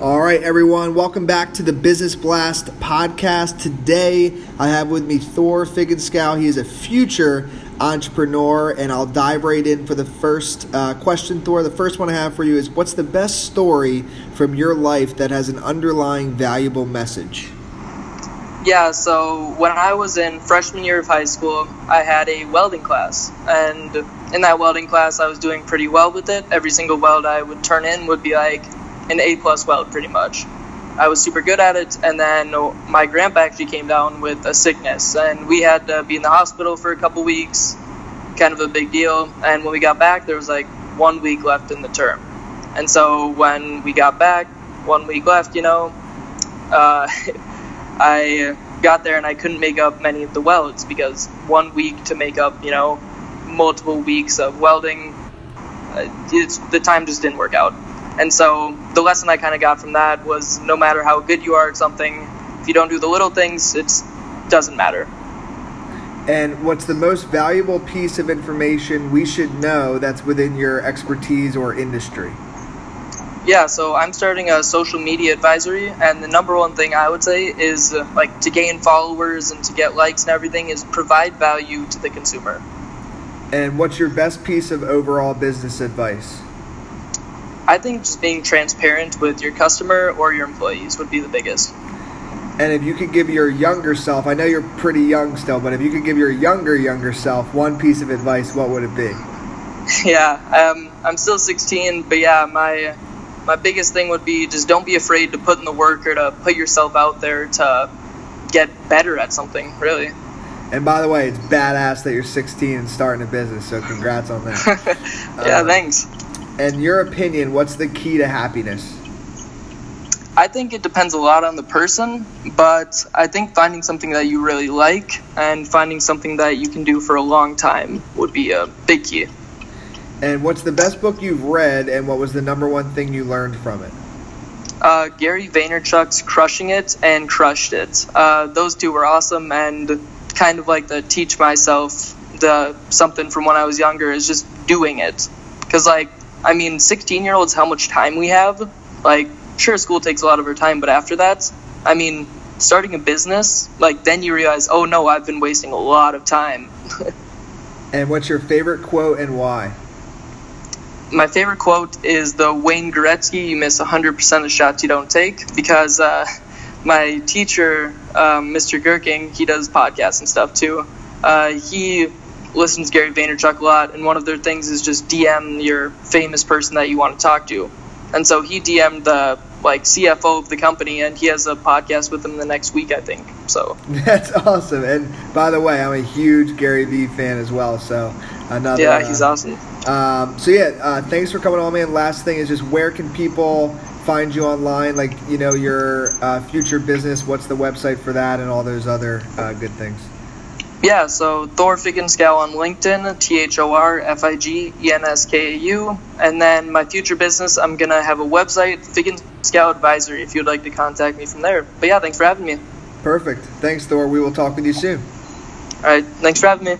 All right, everyone, welcome back to the Business Blast podcast. Today, I have with me Thor Figenskau. He is a future entrepreneur, and I'll dive right in for the first uh, question, Thor. The first one I have for you is What's the best story from your life that has an underlying valuable message? Yeah, so when I was in freshman year of high school, I had a welding class. And in that welding class, I was doing pretty well with it. Every single weld I would turn in would be like, an A plus weld pretty much. I was super good at it, and then my grandpa actually came down with a sickness, and we had to be in the hospital for a couple weeks, kind of a big deal. And when we got back, there was like one week left in the term, and so when we got back, one week left, you know, uh, I got there and I couldn't make up many of the welds because one week to make up, you know, multiple weeks of welding, uh, the time just didn't work out. And so the lesson I kind of got from that was no matter how good you are at something, if you don't do the little things, it doesn't matter. And what's the most valuable piece of information we should know that's within your expertise or industry? Yeah, so I'm starting a social media advisory, and the number one thing I would say is uh, like to gain followers and to get likes and everything is provide value to the consumer. And what's your best piece of overall business advice? I think just being transparent with your customer or your employees would be the biggest. And if you could give your younger self, I know you're pretty young still, but if you could give your younger, younger self one piece of advice, what would it be? Yeah, um, I'm still 16, but yeah, my my biggest thing would be just don't be afraid to put in the work or to put yourself out there to get better at something, really. And by the way, it's badass that you're 16 and starting a business, so congrats on that. yeah, uh, thanks in your opinion, what's the key to happiness? I think it depends a lot on the person, but I think finding something that you really like and finding something that you can do for a long time would be a big key. And what's the best book you've read, and what was the number one thing you learned from it? Uh, Gary Vaynerchuk's Crushing It and Crushed It. Uh, those two were awesome, and kind of like the teach myself the something from when I was younger is just doing it. Because like I mean, 16 year olds, how much time we have. Like, sure, school takes a lot of our time, but after that, I mean, starting a business, like, then you realize, oh no, I've been wasting a lot of time. and what's your favorite quote and why? My favorite quote is the Wayne Gretzky, you miss 100% of the shots you don't take, because uh, my teacher, um, Mr. Gherking, he does podcasts and stuff too. Uh, he listens to Gary Vaynerchuk a lot, and one of their things is just DM your famous person that you want to talk to. And so he DM'd the like CFO of the company, and he has a podcast with him the next week, I think. So that's awesome. And by the way, I'm a huge Gary Vee fan as well. So another yeah, he's uh, awesome. Um, so yeah, uh, thanks for coming on, man. Last thing is just where can people find you online? Like you know your uh, future business. What's the website for that, and all those other uh, good things. Yeah, so Thor Figenskau on LinkedIn, T H O R F I G E N S K A U. And then my future business, I'm going to have a website, Figenskau Advisory, if you'd like to contact me from there. But yeah, thanks for having me. Perfect. Thanks, Thor. We will talk with you soon. All right. Thanks for having me.